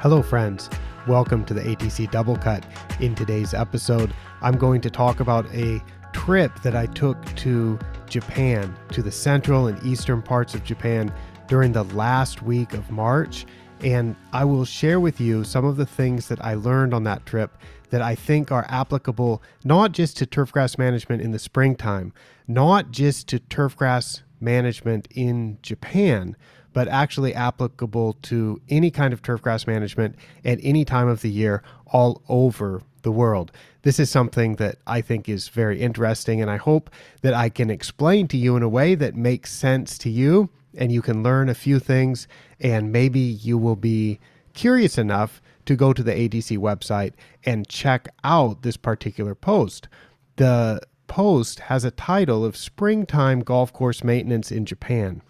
Hello, friends. Welcome to the ATC Doublecut. In today's episode, I'm going to talk about a trip that I took to Japan, to the central and eastern parts of Japan during the last week of March. And I will share with you some of the things that I learned on that trip that I think are applicable not just to turfgrass management in the springtime, not just to turfgrass management in Japan, but actually applicable to any kind of turfgrass management at any time of the year all over the world. This is something that I think is very interesting, and I hope that I can explain to you in a way that makes sense to you and you can learn a few things, and maybe you will be curious enough to go to the ATC website and check out this particular post. The post has a title of Springtime Golf Course Maintenance in Japan.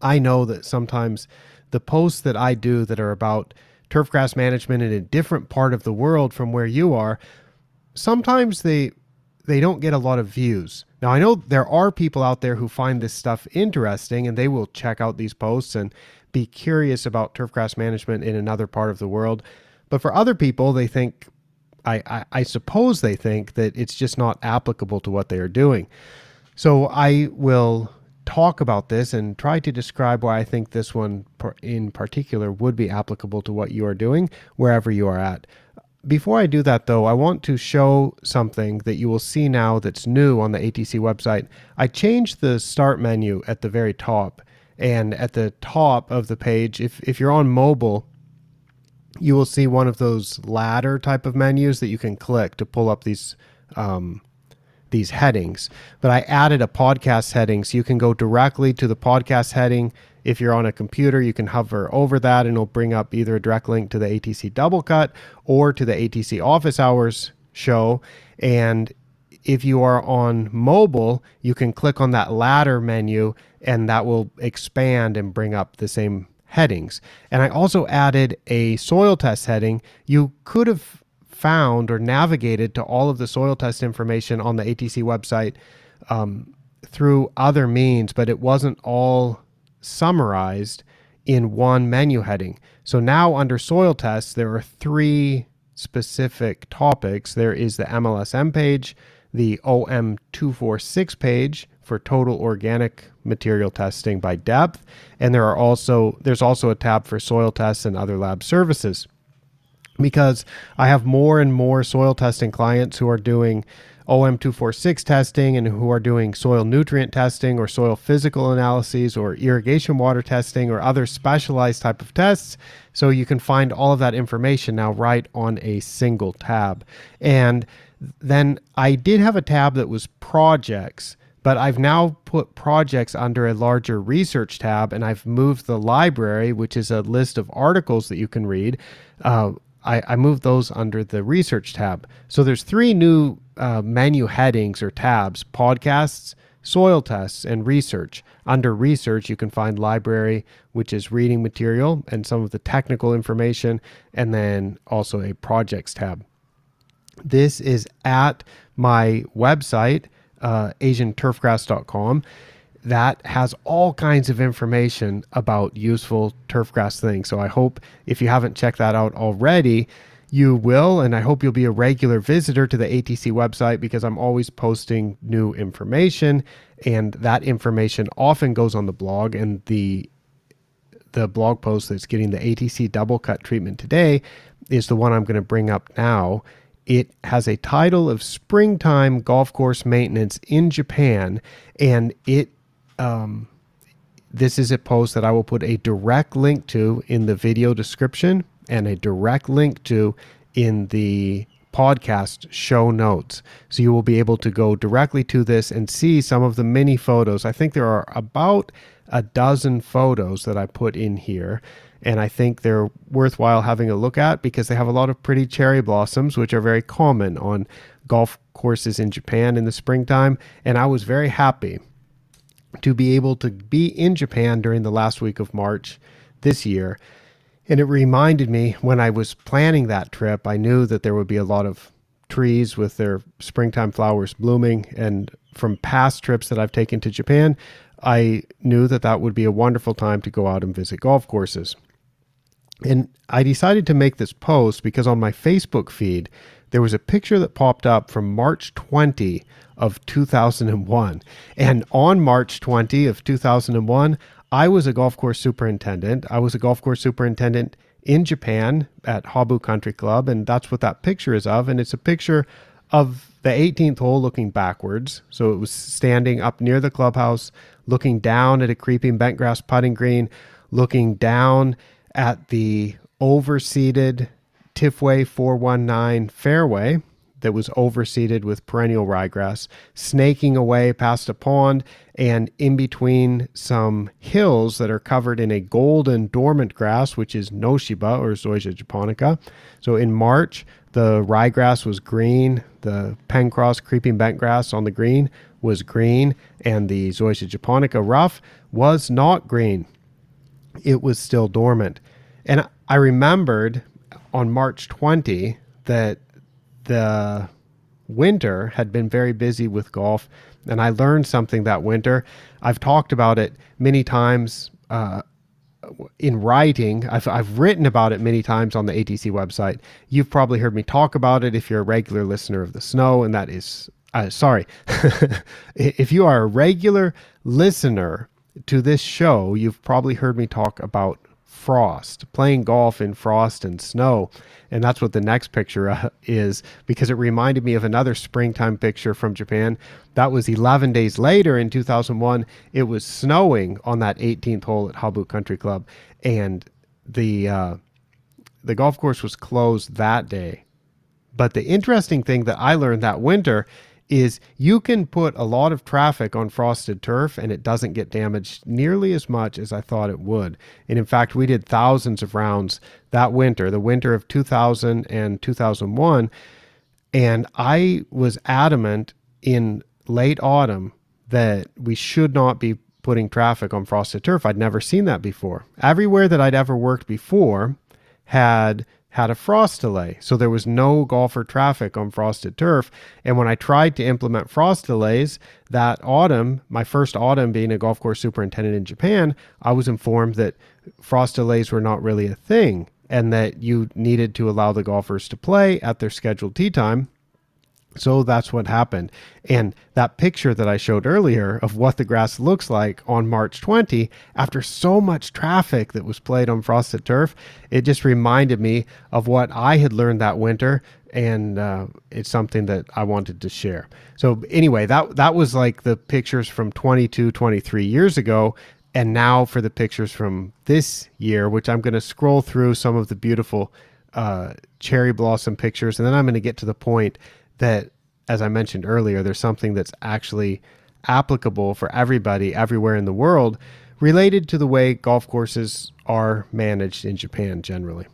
I know that sometimes the posts that I do that are about turfgrass management in a different part of the world from where you are, sometimes they they don't get a lot of views. Now I know there are people out there who find this stuff interesting and they will check out these posts and be curious about turfgrass management in another part of the world. But for other people, they think I, I, I suppose they think that it's just not applicable to what they are doing. So I will talk about this and try to describe why I think this one in particular would be applicable to what you are doing wherever you are at. Before I do that, though, I want to show something that you will see now that's new on the ATC website. I changed the start menu at the very top, and at the top of the page, if, if you're on mobile, you will see one of those ladder type of menus that you can click to pull up these um, these headings. But I added a podcast heading so you can go directly to the podcast heading. If you're on a computer, you can hover over that and it'll bring up either a direct link to the ATC Doublecut or to the ATC Office Hours show. And if you are on mobile, you can click on that ladder menu and that will expand and bring up the same headings. And I also added a soil test heading. You could have found or navigated to all of the soil test information on the ATC website um, through other means, but it wasn't all summarized in one menu heading. So now under soil tests, there are three specific topics. There is the MLSM page, the OM246 page for total organic material testing by depth, and there are also there's also a tab for soil tests and other lab services because I have more and more soil testing clients who are doing OM246 testing and who are doing soil nutrient testing or soil physical analyses or irrigation water testing or other specialized type of tests. So you can find all of that information now right on a single tab. And then I did have a tab that was projects but I've now put projects under a larger research tab and I've moved the library, which is a list of articles that you can read, uh, I, I moved those under the research tab. So there's three new uh, menu headings or tabs: podcasts, soil tests, and research. Under research, you can find library, which is reading material and some of the technical information, and then also a projects tab. This is at my website, uh, AsianTurfgrass.com that has all kinds of information about useful turfgrass things. So I hope if you haven't checked that out already, you will. And I hope you'll be a regular visitor to the ATC website because I'm always posting new information. And that information often goes on the blog. And the the blog post that's getting the ATC Doublecut treatment today is the one I'm going to bring up now. It has a title of Springtime Golf Course Maintenance in Japan, and it um, this is a post that I will put a direct link to in the video description and a direct link to in the podcast show notes. So you will be able to go directly to this and see some of the mini photos. I think there are about a dozen photos that I put in here. And I think they're worthwhile having a look at because they have a lot of pretty cherry blossoms, which are very common on golf courses in Japan in the springtime. And I was very happy to be able to be in Japan during the last week of March this year. And it reminded me when I was planning that trip, I knew that there would be a lot of trees with their springtime flowers blooming. And from past trips that I've taken to Japan, I knew that that would be a wonderful time to go out and visit golf courses. And I decided to make this post because on my Facebook feed, there was a picture that popped up from March 20 of 2001. And on March 20 of 2001, I was a golf course superintendent. I was a golf course superintendent in Japan at Habu Country Club, and that's what that picture is of. And it's a picture of the 18th hole looking backwards. So it was standing up near the clubhouse, looking down at a creeping bentgrass putting green, looking down at the overseeded Tifway 419 fairway that was overseeded with perennial ryegrass, snaking away past a pond and in between some hills that are covered in a golden dormant grass, which is Noshiba or Zoysia japonica. So in March, the ryegrass was green, the Penncross creeping bentgrass on the green was green, and the Zoysia japonica rough was not green. It was still dormant. And I remembered on March 20 that the winter had been very busy with golf, and I learned something that winter. I've talked about it many times uh, in writing. I've, I've written about it many times on the ATC website. You've probably heard me talk about it if you're a regular listener of the snow, and that is, uh, sorry, if you are a regular listener to this show, you've probably heard me talk about frost, playing golf in frost and snow. And that's what the next picture uh, is because it reminded me of another springtime picture from Japan. That was 11 days later in 2001. It was snowing on that 18th hole at Habu Country Club. And the, uh, the golf course was closed that day. But the interesting thing that I learned that winter is you can put a lot of traffic on frosted turf and it doesn't get damaged nearly as much as I thought it would. And in fact, we did thousands of rounds that winter, the winter of 2000 and 2001. And I was adamant in late autumn that we should not be putting traffic on frosted turf. I'd never seen that before. Everywhere that I'd ever worked before had had a frost delay. So there was no golfer traffic on frosted turf. And when I tried to implement frost delays that autumn, my first autumn being a golf course superintendent in Japan, I was informed that frost delays were not really a thing and that you needed to allow the golfers to play at their scheduled tee time so that's what happened. And that picture that I showed earlier of what the grass looks like on March 20, after so much traffic that was played on frosted turf, it just reminded me of what I had learned that winter. And uh, it's something that I wanted to share. So, anyway, that, that was like the pictures from 22, 23 years ago. And now for the pictures from this year, which I'm going to scroll through some of the beautiful uh, cherry blossom pictures. And then I'm going to get to the point that, as I mentioned earlier, there's something that's actually applicable for everybody everywhere in the world related to the way golf courses are managed in Japan generally.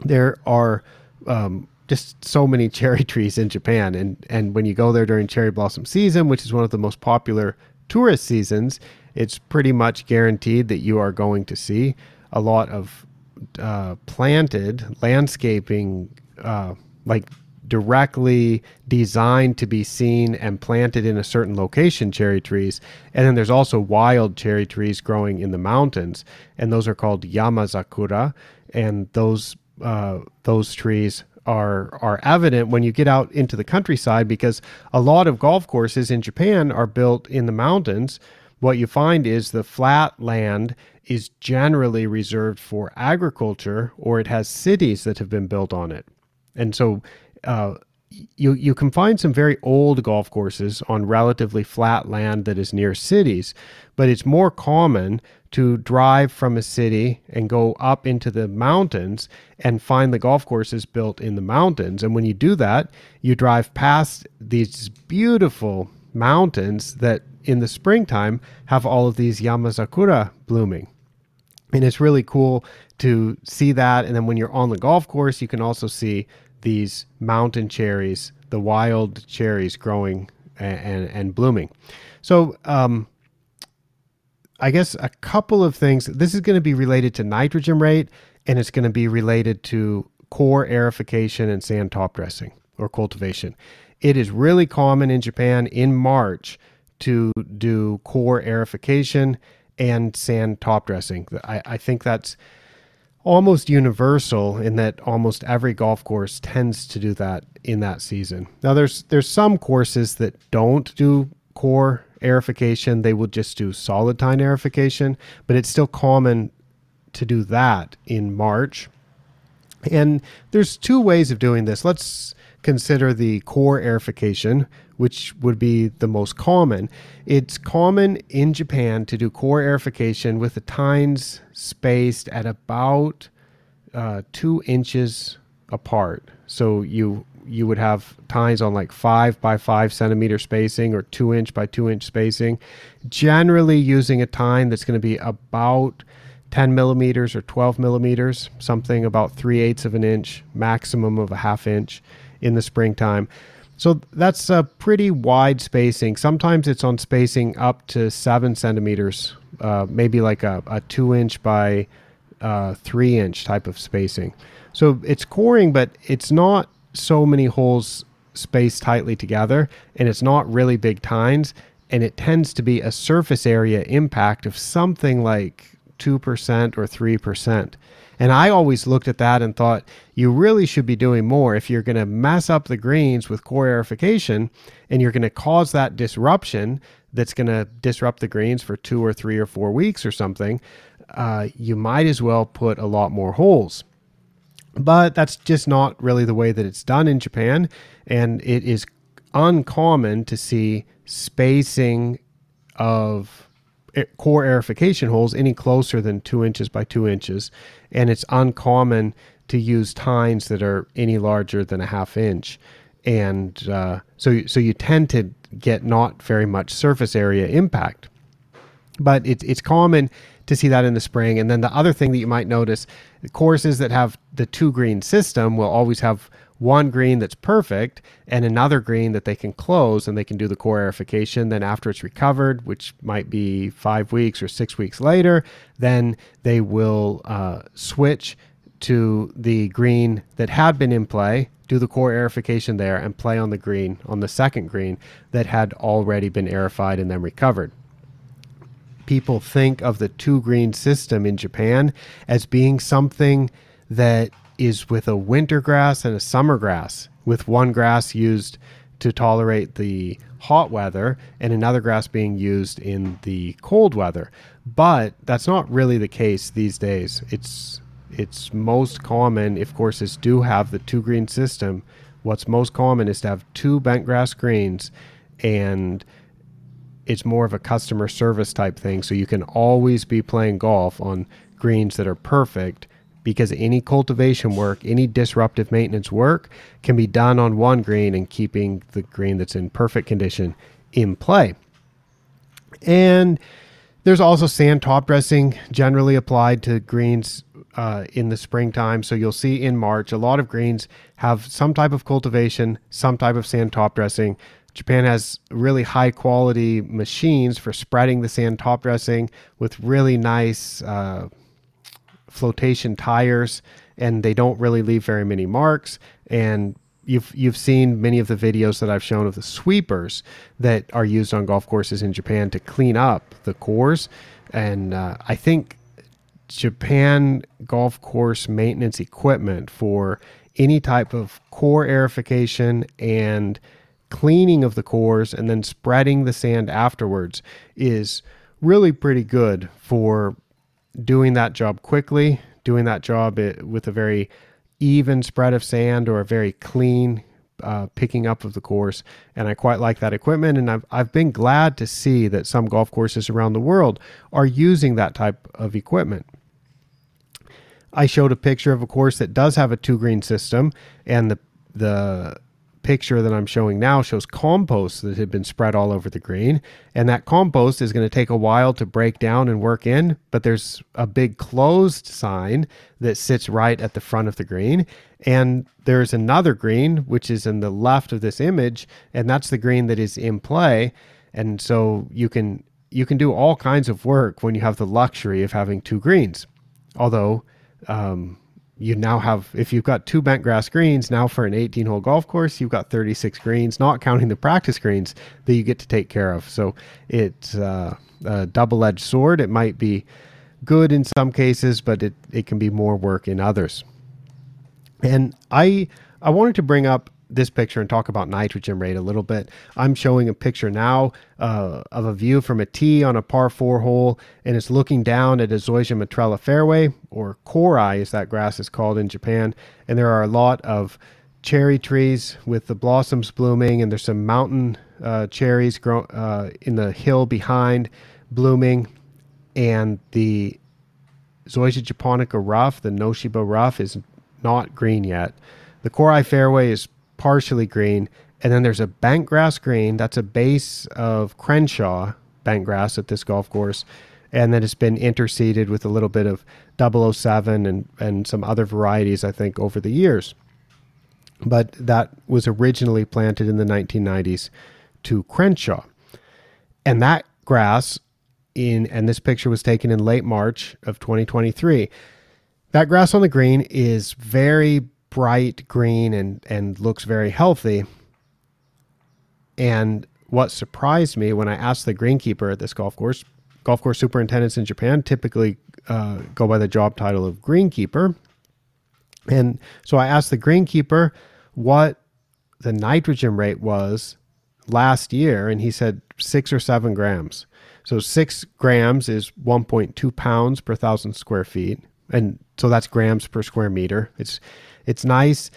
There are um, just so many cherry trees in Japan, and, and when you go there during cherry blossom season, which is one of the most popular tourist seasons, it's pretty much guaranteed that you are going to see a lot of uh, planted landscaping, uh, like directly designed to be seen and planted in a certain location cherry trees. And then there's also wild cherry trees growing in the mountains, and those are called yamazakura. And those uh, those trees are are evident when you get out into the countryside because a lot of golf courses in Japan are built in the mountains. What you find is the flat land is generally reserved for agriculture or it has cities that have been built on it. And so uh, you you can find some very old golf courses on relatively flat land that is near cities, but it's more common to drive from a city and go up into the mountains and find the golf courses built in the mountains. And when you do that, you drive past these beautiful mountains that in the springtime have all of these yamazakura blooming. And it's really cool to see that. And then when you're on the golf course, you can also see these mountain cherries, the wild cherries growing and, and, and blooming. So, um, I guess a couple of things. This is going to be related to nitrogen rate and it's going to be related to core aerification and sand top dressing or cultivation. It is really common in Japan in March to do core aerification and sand top dressing. I, I think that's almost universal in that almost every golf course tends to do that in that season. Now there's there's some courses that don't do core aerification, they will just do solid tine aerification, but it's still common to do that in March. And there's two ways of doing this. Let's consider the core aerification, which would be the most common. It's common in Japan to do core aerification with the tines spaced at about uh, two inches apart. So you you would have tines on like five by five centimeter spacing or two inch by two inch spacing. Generally, using a tine that's going to be about 10 millimeters or 12 millimeters, something about three eighths of an inch, maximum of a half inch in the springtime. So that's a pretty wide spacing. Sometimes it's on spacing up to seven centimeters, uh, maybe like a, a, two inch by uh, three inch type of spacing. So it's coring, but it's not so many holes spaced tightly together, and it's not really big tines, and it tends to be a surface area impact of something like 2% or 3%. And I always looked at that and thought you really should be doing more if you're going to mess up the greens with core aerification and you're going to cause that disruption that's going to disrupt the greens for two or three or four weeks or something. Uh, you might as well put a lot more holes. But that's just not really the way that it's done in Japan. And it is uncommon to see spacing of core aerification holes any closer than two inches by two inches, and it's uncommon to use tines that are any larger than a half inch, and uh, so so you tend to get not very much surface area impact, but it's it's common to see that in the spring. And then the other thing that you might notice, courses that have the two green system will always have one green that's perfect and another green that they can close and they can do the core aerification. Then after it's recovered, which might be five weeks or six weeks later, then they will uh, switch to the green that had been in play, do the core aerification there, and play on the green on the second green that had already been aerified and then recovered. People think of the two green system in Japan as being something that is with a winter grass and a summer grass, with one grass used to tolerate the hot weather and another grass being used in the cold weather. But that's not really the case these days. It's it's most common if courses do have the two green system. What's most common is to have two bent grass greens and it's more of a customer service type thing. So you can always be playing golf on greens that are perfect because any cultivation work, any disruptive maintenance work can be done on one green and keeping the green that's in perfect condition in play. And there's also sand top dressing generally applied to greens uh, in the springtime. So you'll see in March, a lot of greens have some type of cultivation, some type of sand top dressing. Japan has really high quality machines for spreading the sand top dressing with really nice uh, flotation tires, and they don't really leave very many marks. And you've you've seen many of the videos that I've shown of the sweepers that are used on golf courses in Japan to clean up the cores, and uh, I think Japan golf course maintenance equipment for any type of core aerification and cleaning of the cores and then spreading the sand afterwards is really pretty good for doing that job quickly, doing that job with a very even spread of sand or a very clean uh, picking up of the course. And I quite like that equipment. And I've, I've been glad to see that some golf courses around the world are using that type of equipment. I showed a picture of a course that does have a two green system, and the the picture that I'm showing now shows compost that had been spread all over the green. And that compost is going to take a while to break down and work in, but there's a big closed sign that sits right at the front of the green. And there's another green, which is in the left of this image, and that's the green that is in play. And so you can you can do all kinds of work when you have the luxury of having two greens. Although um, you now have if you've got two bent grass greens now for an 18 hole golf course you've got 36 greens not counting the practice greens that you get to take care of so it's uh, a double-edged sword it might be good in some cases, but it, it can be more work in others. And I I wanted to bring up this picture and talk about nitrogen rate a little bit. I'm showing a picture now uh, of a view from a tee on a par four hole, and it's looking down at a Zoysia matrella fairway, or korai as that grass is called in Japan. And there are a lot of cherry trees with the blossoms blooming, and there's some mountain uh, cherries grow, uh, in the hill behind blooming, and the Zoysia japonica rough, the Noshiba rough, is not green yet. The Korai fairway is partially green, and then there's a bentgrass green. That's a base of Crenshaw bentgrass at this golf course, and then it's been interseeded with a little bit of 007 and and some other varieties. I think over the years, but that was originally planted in the 1990s to Crenshaw, and that grass in and this picture was taken in late March of 2023. That grass on the green is very bright green and and looks very healthy. And what surprised me when I asked the greenkeeper at this golf course, golf course superintendents in Japan typically uh, go by the job title of greenkeeper. And so I asked the greenkeeper what the nitrogen rate was last year, and he said six or seven grams. So six grams is 1.2 pounds per thousand square feet, and so that's grams per square meter. It's it's nice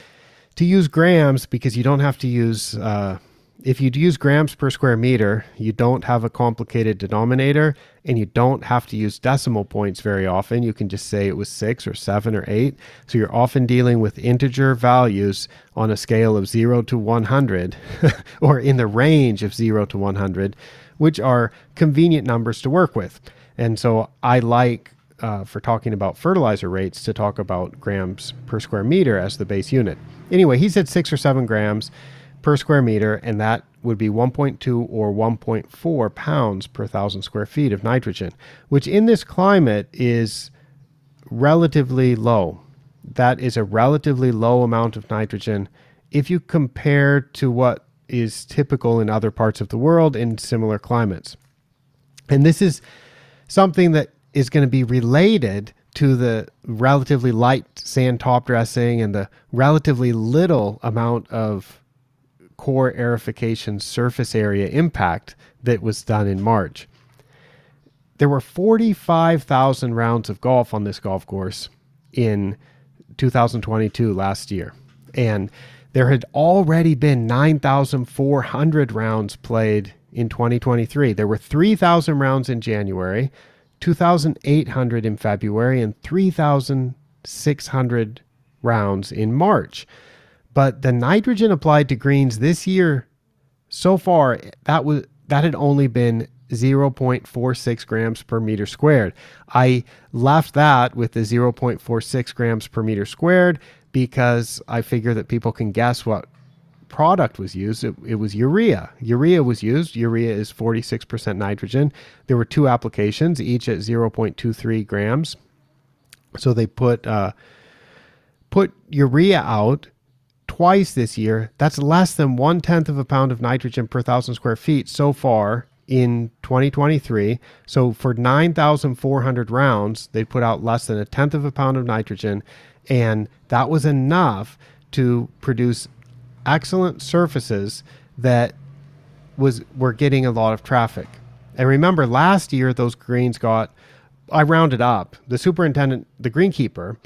to use grams because you don't have to use. Uh, if you use grams per square meter, you don't have a complicated denominator and you don't have to use decimal points very often. You can just say it was six or seven or eight. So you're often dealing with integer values on a scale of zero to 100 or in the range of zero to 100, which are convenient numbers to work with. And so I like uh, for talking about fertilizer rates to talk about grams per square meter as the base unit. Anyway, he said six or seven grams per square meter, and that would be 1.2 or 1.4 pounds per thousand square feet of nitrogen, which in this climate is relatively low. That is a relatively low amount of nitrogen if you compare to what is typical in other parts of the world in similar climates. And this is something that is going to be related to the relatively light sand top dressing and the relatively little amount of core aerification surface area impact that was done in March. There were 45,000 rounds of golf on this golf course in 2022 last year. And there had already been 9,400 rounds played in 2023. There were 3,000 rounds in January, 2,800 in February, and 3,600 rounds in March. But the nitrogen applied to greens this year, so far, that was that had only been 0.46 grams per meter squared. I left that with the 0.46 grams per meter squared because I figure that people can guess what product was used. It, it, was urea. Urea was used. Urea is 46% nitrogen. There were two applications, each at 0.23 grams. So they put uh, put urea out twice this year. That's less than one tenth of a pound of nitrogen per thousand square feet so far in 2023. So for 9,400 rounds, they put out less than a tenth of a pound of nitrogen, and that was enough to produce excellent surfaces that was were getting a lot of traffic. And remember, last year those greens got I rounded up the superintendent, the greenkeeper,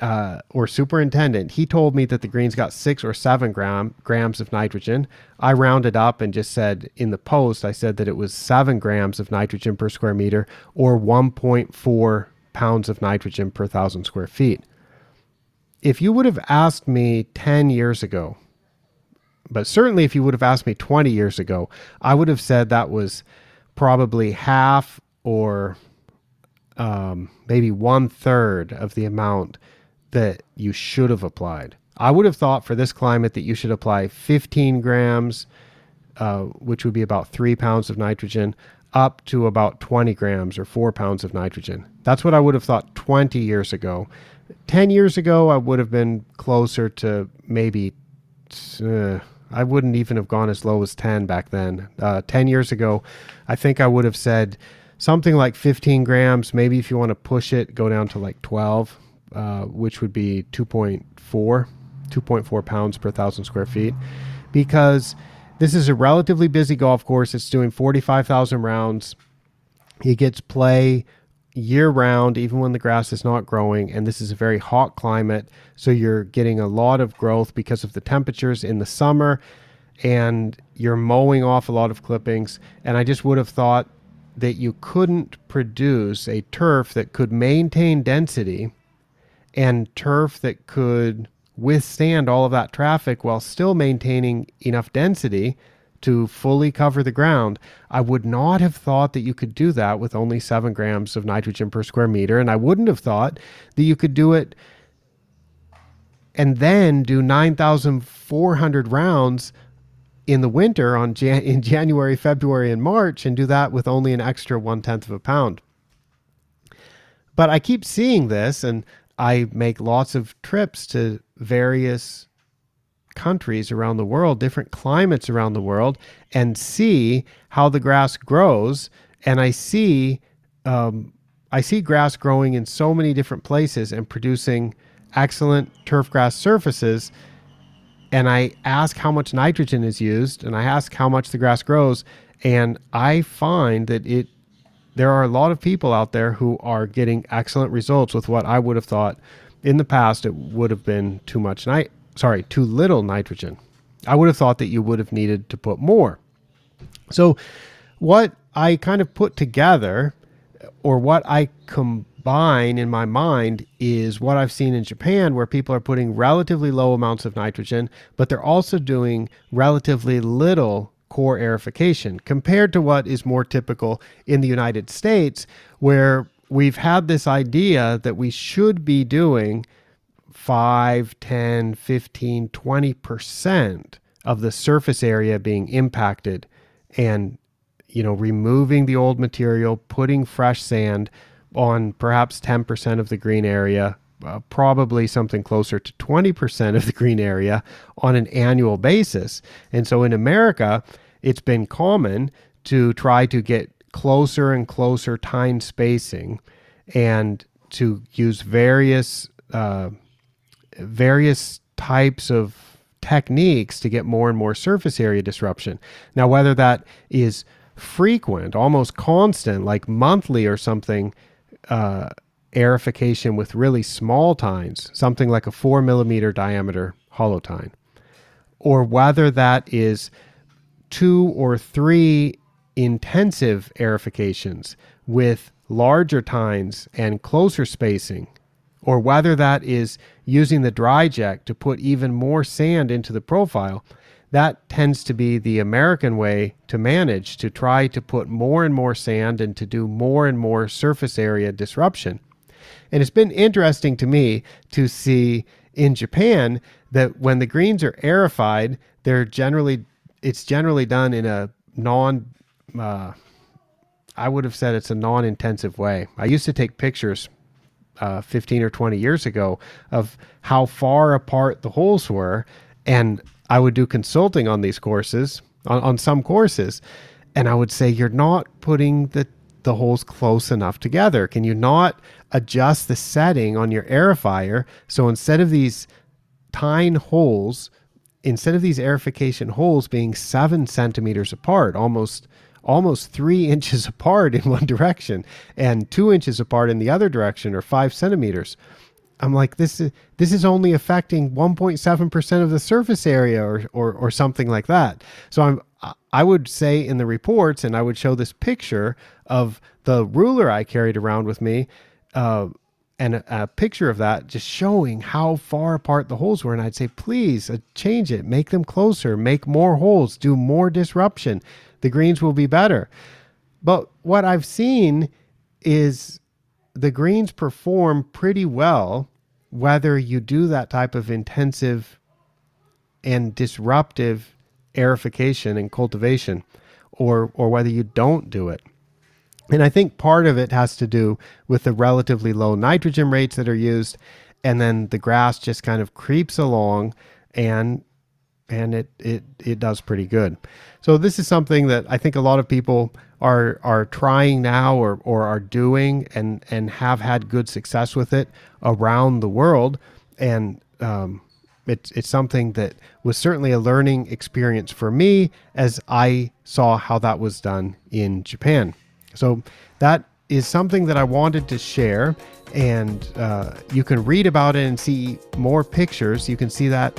uh, or superintendent. He told me that the greens got six or seven gram grams of nitrogen. I rounded up and just said in the post, I said that it was seven grams of nitrogen per square meter, or 1.4 pounds of nitrogen per thousand square feet. If you would have asked me 10 years ago but certainly, if you would have asked me 20 years ago, I would have said that was probably half or um, maybe one third of the amount that you should have applied. I would have thought for this climate that you should apply 15 grams, uh, which would be about three pounds of nitrogen, up to about 20 grams or four pounds of nitrogen. That's what I would have thought 20 years ago. 10 years ago, I would have been closer to maybe uh, I wouldn't even have gone as low as 10 back then. Uh, 10 years ago, I think I would have said something like 15 grams. Maybe if you want to push it, go down to like 12, uh, which would be 2.4, 2.4 pounds per thousand square feet, because this is a relatively busy golf course. It's doing 45,000 rounds. It gets play year round, even when the grass is not growing. And this is a very hot climate. So you're getting a lot of growth because of the temperatures in the summer. And you're mowing off a lot of clippings. And I just would have thought that you couldn't produce a turf that could maintain density and turf that could withstand all of that traffic while still maintaining enough density to fully cover the ground. I would not have thought that you could do that with only seven grams of nitrogen per square meter. And I wouldn't have thought that you could do it and then do 9,400 rounds in the winter on Jan- in January, February, and March and do that with only an extra one tenth of a pound. But I keep seeing this and I make lots of trips to various countries around the world, different climates around the world, and see how the grass grows. And I see, um, I see grass growing in so many different places and producing excellent turf grass surfaces. And I ask how much nitrogen is used, and I ask how much the grass grows, and I find that it. There are a lot of people out there who are getting excellent results with what I would have thought in the past it would have been too much night sorry, too little nitrogen. I would have thought that you would have needed to put more. So, what I kind of put together, or what I combine in my mind, is what I've seen in Japan, where people are putting relatively low amounts of nitrogen, but they're also doing relatively little core aerification compared to what is more typical in the United States, where we've had this idea that we should be doing 5, 10, 15, 20% of the surface area being impacted and you know removing the old material, putting fresh sand on perhaps 10% of the green area, uh, probably something closer to 20% of the green area on an annual basis. And so in America, it's been common to try to get closer and closer tine spacing and to use various uh, various types of techniques to get more and more surface area disruption. Now, whether that is frequent, almost constant, like monthly or something, uh, aerification with really small tines, something like a four millimeter diameter hollow tine, or whether that is two or three intensive aerifications with larger tines and closer spacing or whether that is using the DryJect to put even more sand into the profile, that tends to be the American way to manage, to try to put more and more sand and to do more and more surface area disruption. And it's been interesting to me to see in Japan that when the greens are aerified, they're generally it's generally done in a non uh, I would have said it's a non-intensive way. I used to take pictures uh, 15 or 20 years ago of how far apart the holes were. And I would do consulting on these courses, on, on some courses, and I would say, You're not putting the, the holes close enough together. Can you not adjust the setting on your aerifier? So instead of these tine holes, instead of these aerification holes being seven centimeters apart, almost almost three inches apart in one direction and two inches apart in the other direction or five centimeters. I'm like, this is this is only affecting 1.7% of the surface area or, or or something like that. So I'm I would say in the reports, and I would show this picture of the ruler I carried around with me, uh, and a, a, picture of that, just showing how far apart the holes were. And I'd say, please uh, change it, make them closer, make more holes, do more disruption the greens will be better. But what I've seen is the greens perform pretty well whether you do that type of intensive and disruptive aerification and cultivation or or whether you don't do it. And I think part of it has to do with the relatively low nitrogen rates that are used and then the grass just kind of creeps along and and it it it does pretty good. So this is something that I think a lot of people are are trying now or or are doing and and have had good success with it around the world and um, it's it's something that was certainly a learning experience for me as I saw how that was done in Japan. So that is something that I wanted to share, and uh, you can read about it and see more pictures. You can see that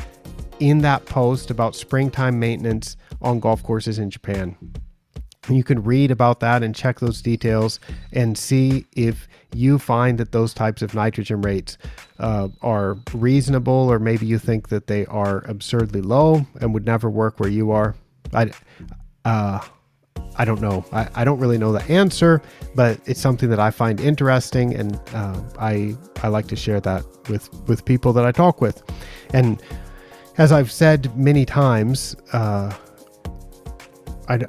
in that post about springtime maintenance on golf courses in Japan. You can read about that and check those details and see if you find that those types of nitrogen rates uh, are reasonable, or maybe you think that they are absurdly low and would never work where you are. I, uh, I don't know. I, I don't really know the answer, but it's something that I find interesting, and uh, I I like to share that with with people that I talk with. And as I've said many times, uh, I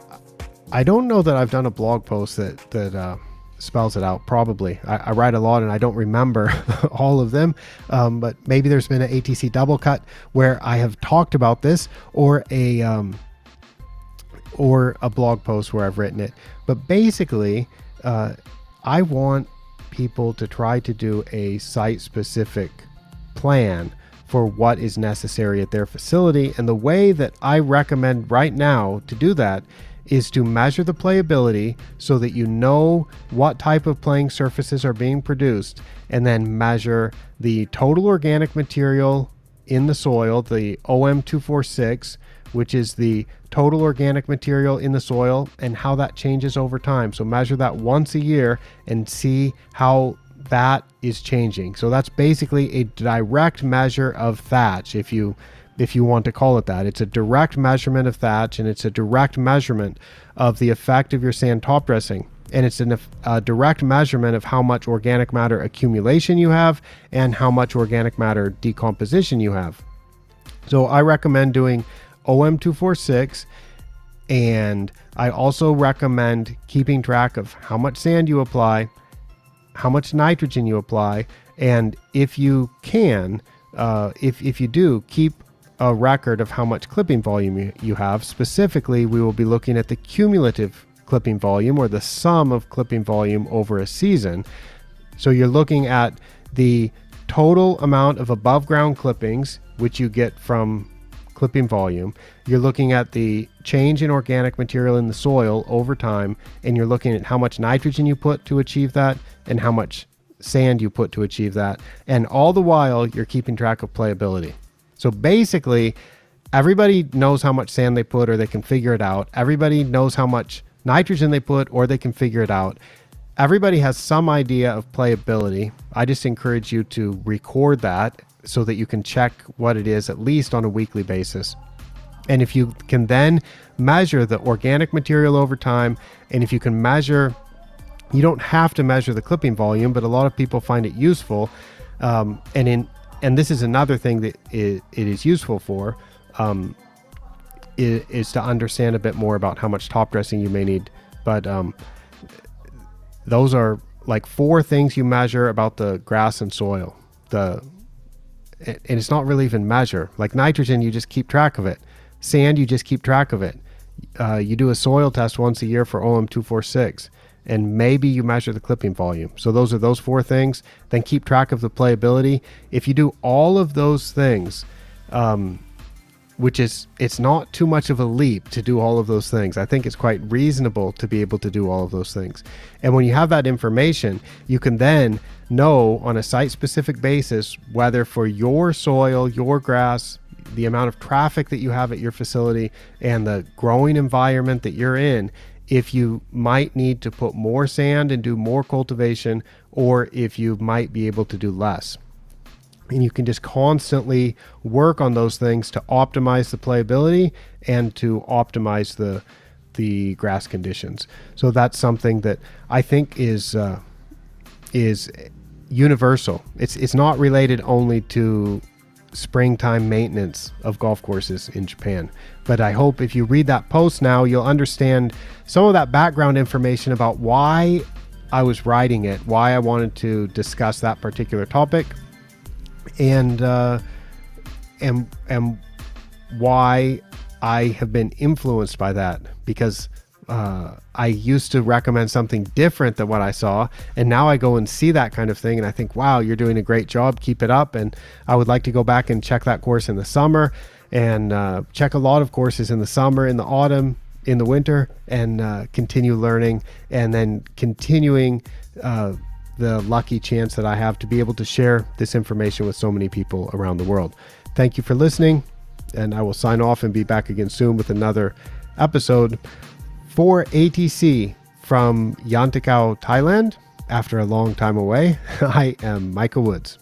I don't know that I've done a blog post that that uh, spells it out. Probably I, I, write a lot and I don't remember all of them. Um, but maybe there's been an ATC Doublecut where I have talked about this, or a um, or a blog post where I've written it. But basically, uh, I want people to try to do a site specific plan for what is necessary at their facility. And the way that I recommend right now to do that is to measure the playability so that you know what type of playing surfaces are being produced and then measure the total organic material in the soil, the OM246, which is the total organic material in the soil and how that changes over time. So measure that once a year and see how that is changing. So that's basically a direct measure of thatch if you if you want to call it that. It's a direct measurement of thatch and it's a direct measurement of the effect of your sand top dressing. And it's an, a direct measurement of how much organic matter accumulation you have and how much organic matter decomposition you have. So I recommend doing OM246 and I also recommend keeping track of how much sand you apply, how much nitrogen you apply, and if you can, uh, if, if you do, keep a record of how much clipping volume you, you have. Specifically, we will be looking at the cumulative clipping volume or the sum of clipping volume over a season. So you're looking at the total amount of above ground clippings, which you get from clipping volume. You're looking at the change in organic material in the soil over time, and you're looking at how much nitrogen you put to achieve that and how much sand you put to achieve that. And all the while, you're keeping track of playability. So basically, everybody knows how much sand they put or they can figure it out. Everybody knows how much nitrogen they put or they can figure it out. Everybody has some idea of playability. I just encourage you to record that so that you can check what it is at least on a weekly basis. And if you can then measure the organic material over time, and if you can measure, you don't have to measure the clipping volume, but a lot of people find it useful. Um, and in and this is another thing that it, it is useful for um, is, is, to understand a bit more about how much top dressing you may need. But um, those are like four things you measure about the grass and soil. The and it's not really even measure. Like nitrogen, you just keep track of it. Sand, you just keep track of it. Uh, you do a soil test once a year for OM246 and maybe you measure the clipping volume. So those are those four things. Then keep track of the playability. If you do all of those things, um, which is it's not too much of a leap to do all of those things. I think it's quite reasonable to be able to do all of those things. And when you have that information, you can then know on a site specific basis whether for your soil, your grass, the amount of traffic that you have at your facility and the growing environment that you're in if you might need to put more sand and do more cultivation, or if you might be able to do less. And you can just constantly work on those things to optimize the playability and to optimize the the grass conditions. So that's something that I think is uh, is universal. It's it's not related only to springtime maintenance of golf courses in Japan. But I hope if you read that post now, you'll understand some of that background information about why I was writing it, why I wanted to discuss that particular topic, and uh, and and why I have been influenced by that because uh, I used to recommend something different than what I saw, and now I go and see that kind of thing, and I think, wow, you're doing a great job. Keep it up. And I would like to go back and check that course in the summer and uh, check a lot of courses in the summer, in the autumn, in the winter, and uh, continue learning, and then continuing uh, the lucky chance that I have to be able to share this information with so many people around the world. Thank you for listening, and I will sign off and be back again soon with another episode for ATC from Yantakao, Thailand. After a long time away, I am Micah Woods.